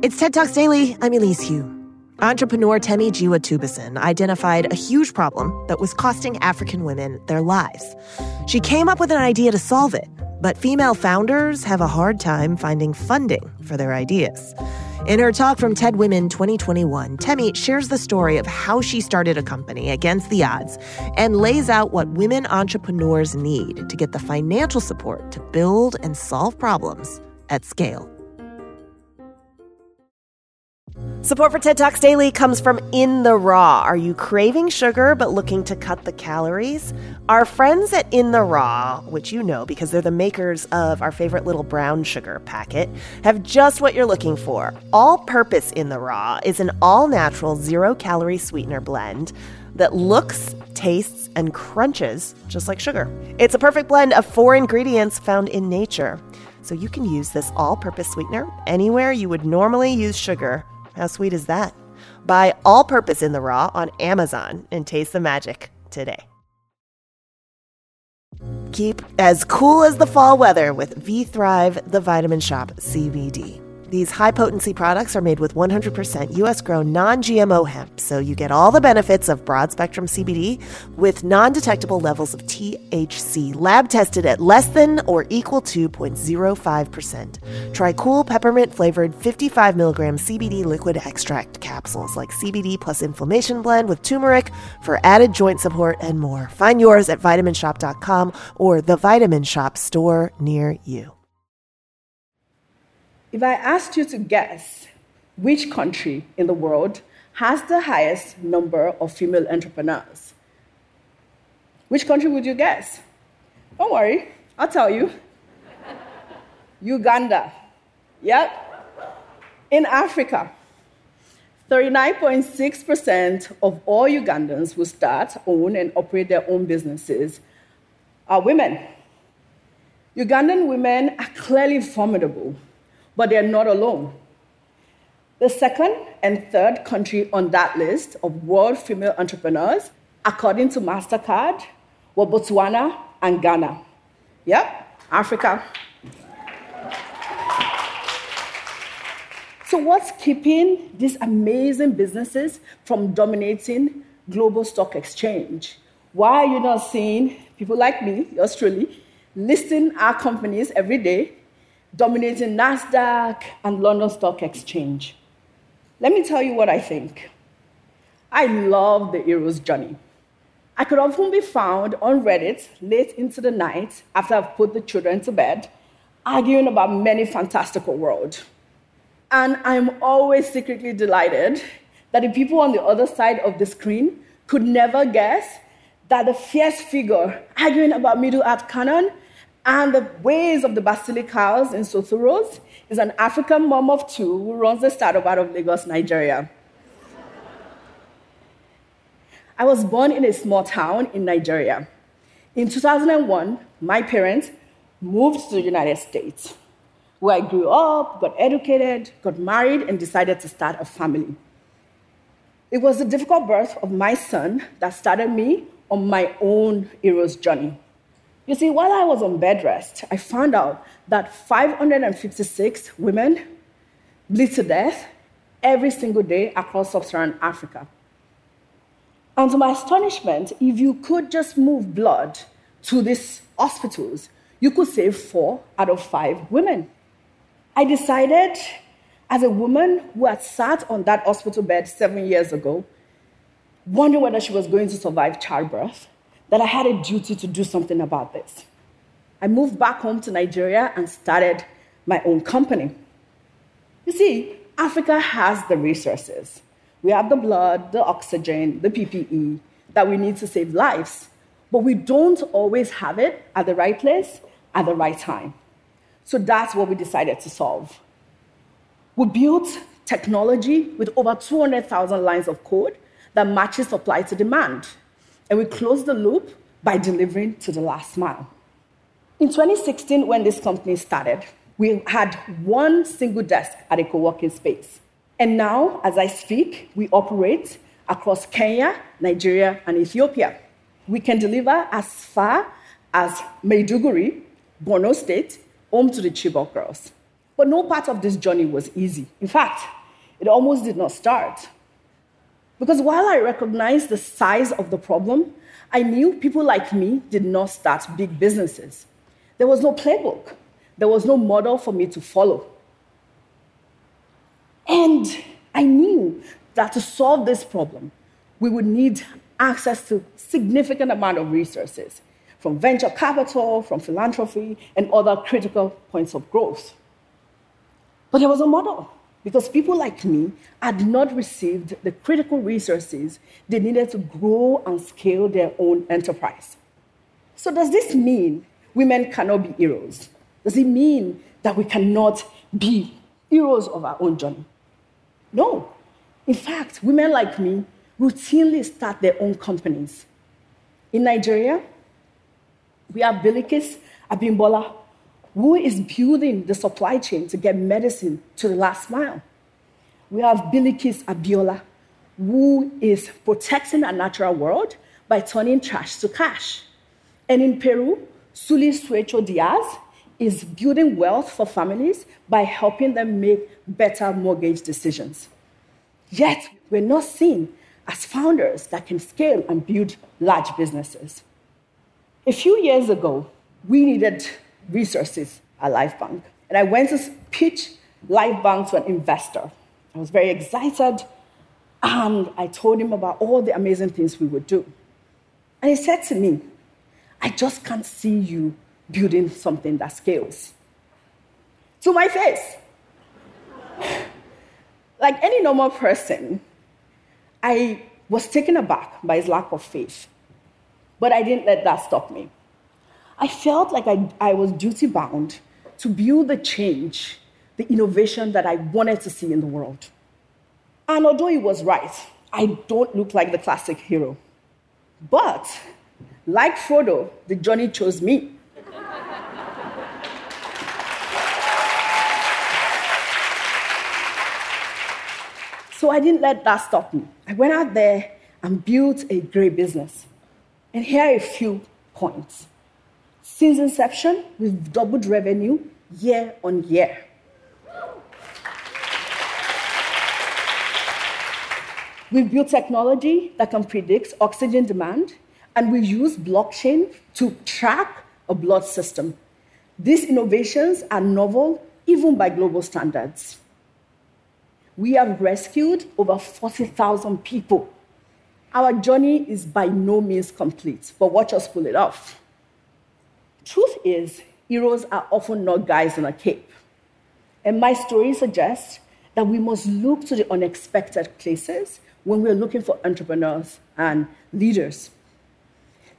It's TED Talks Daily. I'm Elise Hu. Entrepreneur Temi Giwa Tubosun identified a huge problem that was costing African women their lives. She came up with an idea to solve it, but female founders have a hard time finding funding for their ideas. In her talk from TED Women 2021, Temi shares the story of how she started a company against the odds and lays out what women entrepreneurs need to get the financial support to build and solve problems at scale. Support for TED Talks Daily comes from In the Raw. Are you craving sugar but looking to cut the calories? Our friends at In the Raw, which you know because they're the makers of our favorite little brown sugar packet, have just what you're looking for. All purpose In the Raw is an all natural, zero calorie sweetener blend that looks, tastes, and crunches just like sugar. It's a perfect blend of four ingredients found in nature. So you can use this all purpose sweetener anywhere you would normally use sugar how sweet is that? Buy all purpose in the raw on Amazon and taste the magic today. Keep as cool as the fall weather with vThrive, the Vitamin Shoppe CBD. These high potency products are made with 100% US grown non GMO hemp, so you get all the benefits of broad spectrum CBD with non detectable levels of THC, lab tested at less than or equal to 0.05%. Try cool peppermint flavored 55 milligram CBD liquid extract capsules like CBD plus inflammation blend with turmeric for added joint support and more. Find yours at vitaminshoppe.com or the Vitamin Shoppe store near you. If I asked you to guess which country in the world has the highest number of female entrepreneurs, which country would you guess? Don't worry, I'll tell you. Uganda. Yep. In Africa, 39.6% of all Ugandans who start, own, and operate their own businesses are women. Ugandan women are clearly formidable but they're not alone. The second and third country on that list of world female entrepreneurs, according to MasterCard, were Botswana and Ghana. Yep, Africa. So, what's keeping these amazing businesses from dominating global stock exchange? Why are you not seeing people like me, yours truly, listing our companies every day dominating NASDAQ and London Stock Exchange. Let me tell you what I think. I love the hero's journey. I could often be found on Reddit late into the night after I've put the children to bed, arguing about many fantastical worlds. And I'm always secretly delighted that the people on the other side of the screen could never guess that the fierce figure arguing about Middle Earth canon and the ways of the Basilic House in Soturos is an African mom of two who runs the startup out of Lagos, Nigeria. I was born in a small town in Nigeria. In 2001, my parents moved to the United States, where I grew up, got educated, got married, and decided to start a family. It was the difficult birth of my son that started me on my own hero's journey. You see, while I was on bed rest, I found out that 556 women bleed to death every single day across sub Saharan Africa. And to my astonishment, if you could just move blood to these hospitals, you could save four out of five women. I decided, as a woman who had sat on that hospital bed seven years ago, wondering whether she was going to survive childbirth, that I had a duty to do something about this. I moved back home to Nigeria and started my own company. You see, Africa has the resources. We have the blood, the oxygen, the PPE that we need to save lives, but we don't always have it at the right place at the right time. So that's what we decided to solve. We built technology with over 200,000 lines of code that matches supply to demand. And we close the loop by delivering to the last mile. In 2016, when this company started, we had one single desk at a co working space. And now, as I speak, we operate across Kenya, Nigeria, and Ethiopia. We can deliver as far as Maiduguri, Borno State, home to the Chibok girls. But no part of this journey was easy. In fact, it almost did not start. Because while I recognized the size of the problem, I knew people like me did not start big businesses. There was no playbook, there was no model for me to follow. And I knew that to solve this problem, we would need access to significant amount of resources from venture capital, from philanthropy, and other critical points of growth. But there was a model because people like me had not received the critical resources they needed to grow and scale their own enterprise. So, does this mean women cannot be heroes? Does it mean that we cannot be heroes of our own journey? No. In fact, women like me routinely start their own companies. In Nigeria, we have Bilikis Abimbola, who is building the supply chain to get medicine to the last mile. We have Bilikis Abiola, who is protecting our natural world by turning trash to cash. And in Peru, Suli Suecho Diaz is building wealth for families by helping them make better mortgage decisions. Yet, we're not seen as founders that can scale and build large businesses. A few years ago, we needed resources at LifeBank, and I went to pitch LifeBank to an investor. I was very excited, and I told him about all the amazing things we would do. And he said to me, I just can't see you building something that scales. To my face. like any normal person, I was taken aback by his lack of faith, but I didn't let that stop me. I felt like I, I was duty bound to build the change, the innovation that I wanted to see in the world. And although he was right, I don't look like the classic hero. But, like Frodo, the journey chose me. So I didn't let that stop me. I went out there and built a great business. And here are a few points. Since inception, we've doubled revenue year on year. We've built technology that can predict oxygen demand, and we use blockchain to track a blood system. These innovations are novel even by global standards. We have rescued over 40,000 people. Our journey is by no means complete, but watch us pull it off. Truth is, heroes are often not guys in a cape. And my story suggests that we must look to the unexpected places when we're looking for entrepreneurs and leaders.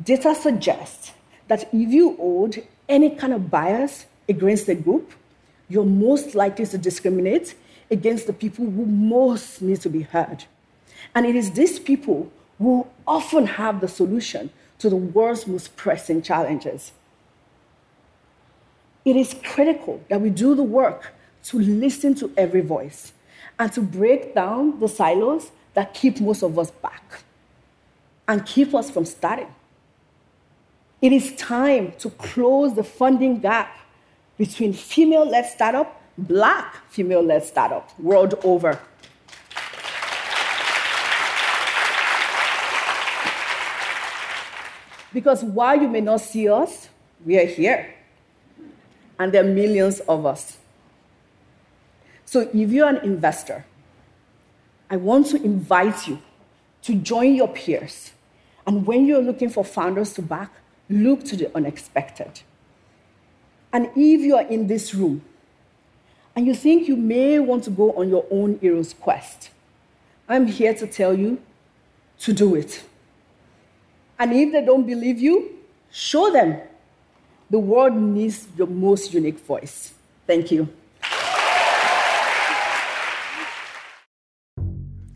Data suggests that if you hold any kind of bias against a group, you're most likely to discriminate against the people who most need to be heard. And it is these people who often have the solution to the world's most pressing challenges. It is critical that we do the work to listen to every voice and to break down the silos that keep most of us back and keep us from starting. It is time to close the funding gap between female led startup black female led startup world over. Because while you may not see us, we are here. And there are millions of us. So if you're an investor, I want to invite you to join your peers. And when you're looking for founders to back, look to the unexpected. And if you are in this room and you think you may want to go on your own hero's quest, I'm here to tell you to do it. And if they don't believe you, show them. The world needs your most unique voice. Thank you.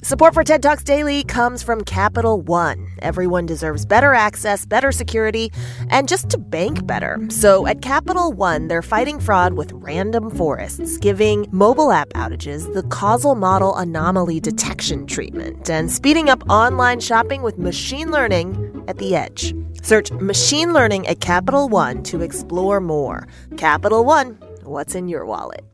Support for TED Talks Daily comes from Capital One. Everyone deserves better access, better security, and just to bank better. So at Capital One, they're fighting fraud with random forests, giving mobile app outages the causal model anomaly detection treatment, and speeding up online shopping with machine learning at the edge. Search machine learning at Capital One to explore more. Capital One, what's in your wallet?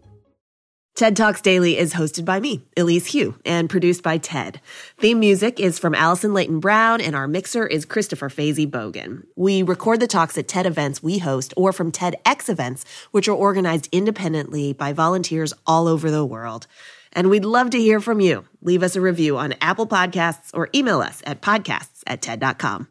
TED Talks Daily is hosted by me, Elise Hu, and produced by TED. Theme music is from Allison Leyton Brown, and our mixer is Christopher Fazy Bogan. We record the talks at TED events we host or from TEDx events, which are organized independently by volunteers all over the world. And we'd love to hear from you. Leave us a review on Apple Podcasts or email us at podcasts at TED.com.